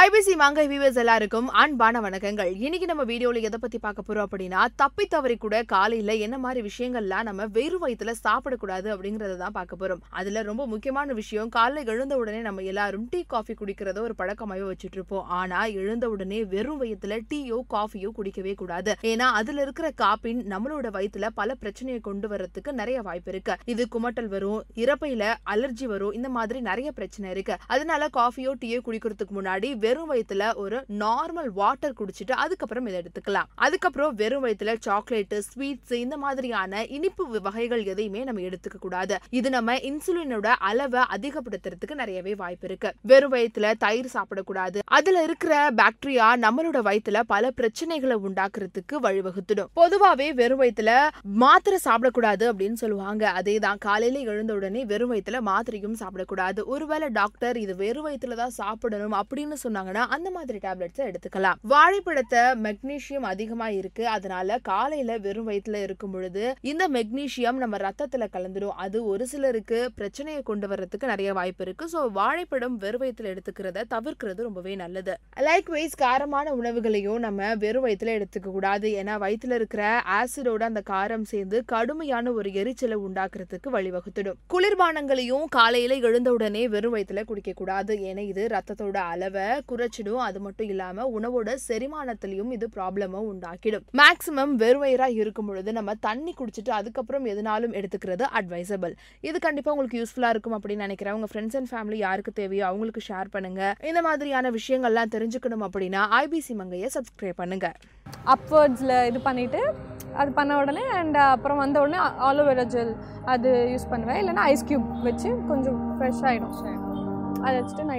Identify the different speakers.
Speaker 1: IBC மங்கை viewers எல்லாருக்கும் அன்பான வணக்கங்கள். இன்னைக்கு நம்ம வீடியோவில் எதை பற்றி பார்க்க போகிறோம் அப்படின்னா தப்பி தவறி கூட காலையில் என்ன மாதிரி விஷயங்கள்லாம் நம்ம வெறும் வயிற்றுல சாப்பிடக்கூடாது அப்படிங்கிறத தான் பார்க்க போகிறோம் அதில் ரொம்ப முக்கியமான விஷயம் காலைல எழுந்த உடனே நம்ம எல்லாரும் டீ காஃபி குடிக்கிறத ஒரு பழக்கமாகவே வச்சுட்டு இருப்போம் ஆனால் எழுந்த உடனே வெறும் வயிற்றுல டீயோ காஃபியோ குடிக்கவே கூடாது. ஏன்னா அதில் இருக்கிற காப்பின் நம்மளோட வயிற்றுல பல பிரச்சனையை கொண்டு வரதுக்கு நிறைய வாய்ப்பு இருக்கு. இது குமட்டல் வரும் இறப்பையில் அலர்ஜி வரும் இந்த மாதிரி நிறைய பிரச்சனை இருக்கு. அதனால காஃபியோ டீயோ குடிக்கிறதுக்கு முன்னாடி வெறும் வயித்துல ஒரு நார்மல் வாட்டர் குடிச்சிட்டு அதுக்கப்புறம் இதை எடுத்துக்கலாம். அதுக்கப்புறம் வெறும் வயித்துல சாக்லேட் ஸ்வீட்ஸ் இந்த மாதிரியான இனிப்பு வகைகள் எதையுமே நம்ம எடுத்துக்க கூடாது. இது நம்ம இன்சுலினோட அளவை அதிகப்படுத்துறதுக்கு நிறையவே வாய்ப்பு இருக்கு. வெறும் வயித்துல தயிர் சாப்பிடக்கூடாது. அதுல இருக்கிற பாக்டீரியா நம்மளோட வயித்துல பல பிரச்சனைகளை உண்டாக்குறதுக்கு வழிவகுத்துடும். பொதுவாவே வெறும் வயித்துல மாத்திரை சாப்பிடக்கூடாது அப்படின்னு சொல்லுவாங்க. அதே தான் காலையில எழுந்த உடனே வெறும் வயித்துல மாத்திரையும் சாப்பிடக்கூடாது. ஒருவேளை டாக்டர் இது வெறும் வயிற்றுல தான் சாப்பிடணும் அப்படின்னு சொன்னாங்கன்னா அந்த மாதிரி டேப்லெட்ஸை எடுத்துக்கலாம். வாழைப்பழத்தை மெக்னீஷியம் அதிகமா இருக்கு. அதனால காலையில வெறும் வயிற்றுல இருக்கும் பொழுது இந்த மெக்னீஷியம் நம்ம ரத்தத்துல கலந்துடும் அது ஒரு சிலருக்கு பிரச்சனையை கொண்டு வர்றதுக்கு நிறைய வாய்ப்பு இருக்கு. ஸோ வாழைப்பழம் வெறும் வயிற்றுல எடுத்துக்கிறத தவிர்க்கிறது ரொம்பவே நல்லது. லைக் வைஸ் காரமான உணவுகளையும் நம்ம வெறும் வயிற்றுல எடுத்துக்க கூடாது. ஏன்னா வயிற்றுல இருக்கிற ஆசிடோட அந்த காரம் சேர்ந்து கடுமையான ஒரு எரிச்சலை உண்டாக்குறதுக்கு வழிவகுத்துடும். குளிர்பானங்களையும் காலையில எழுந்த உடனே வெறும் வயிற்றுல குடிக்க கூடாது. ஏன்னா இது ரத்தத்தோட அளவை குறைச்சிடும். அது மட்டும் இல்லாம உணவோட செரிமானத்திலையும் இது ப்ராப்ளமும் உண்டாக்கிடும். மேக்சிமம் வெறும் இருக்கும் பொழுது நம்ம தண்ணி குடிச்சிட்டு அதுக்கப்புறம் எதுனாலும் எடுத்துக்கிறது அட்வைசபிள் இது கண்டிப்பா உங்களுக்கு யூஸ்ஃபுல்லா இருக்கும் அப்படின்னு நினைக்கிறேன். உங்க ஃப்ரெண்ட்ஸ் அண்ட் ஃபேமிலி யாருக்கு தேவையோ அவங்களுக்கு ஷேர் பண்ணுங்க. இந்த மாதிரியான விஷயங்கள்லாம் தெரிஞ்சுக்கணும் அப்படின்னா ஐபிசி மங்கையை சப்ஸ்கிரைப் பண்ணுங்க.
Speaker 2: அப்வர்ட்ஸில் இது பண்ணிவிட்டு அது பண்ண உடனே அண்ட் அப்புறம் வந்த உடனே ஆலோவேரா ஜெல் அது யூஸ் பண்ணுவேன். இல்லைன்னா ஐஸ் க்யூப் வச்சு கொஞ்சம் ஃப்ரெஷ் ஆகிடும் அதை வச்சுட்டு நைட்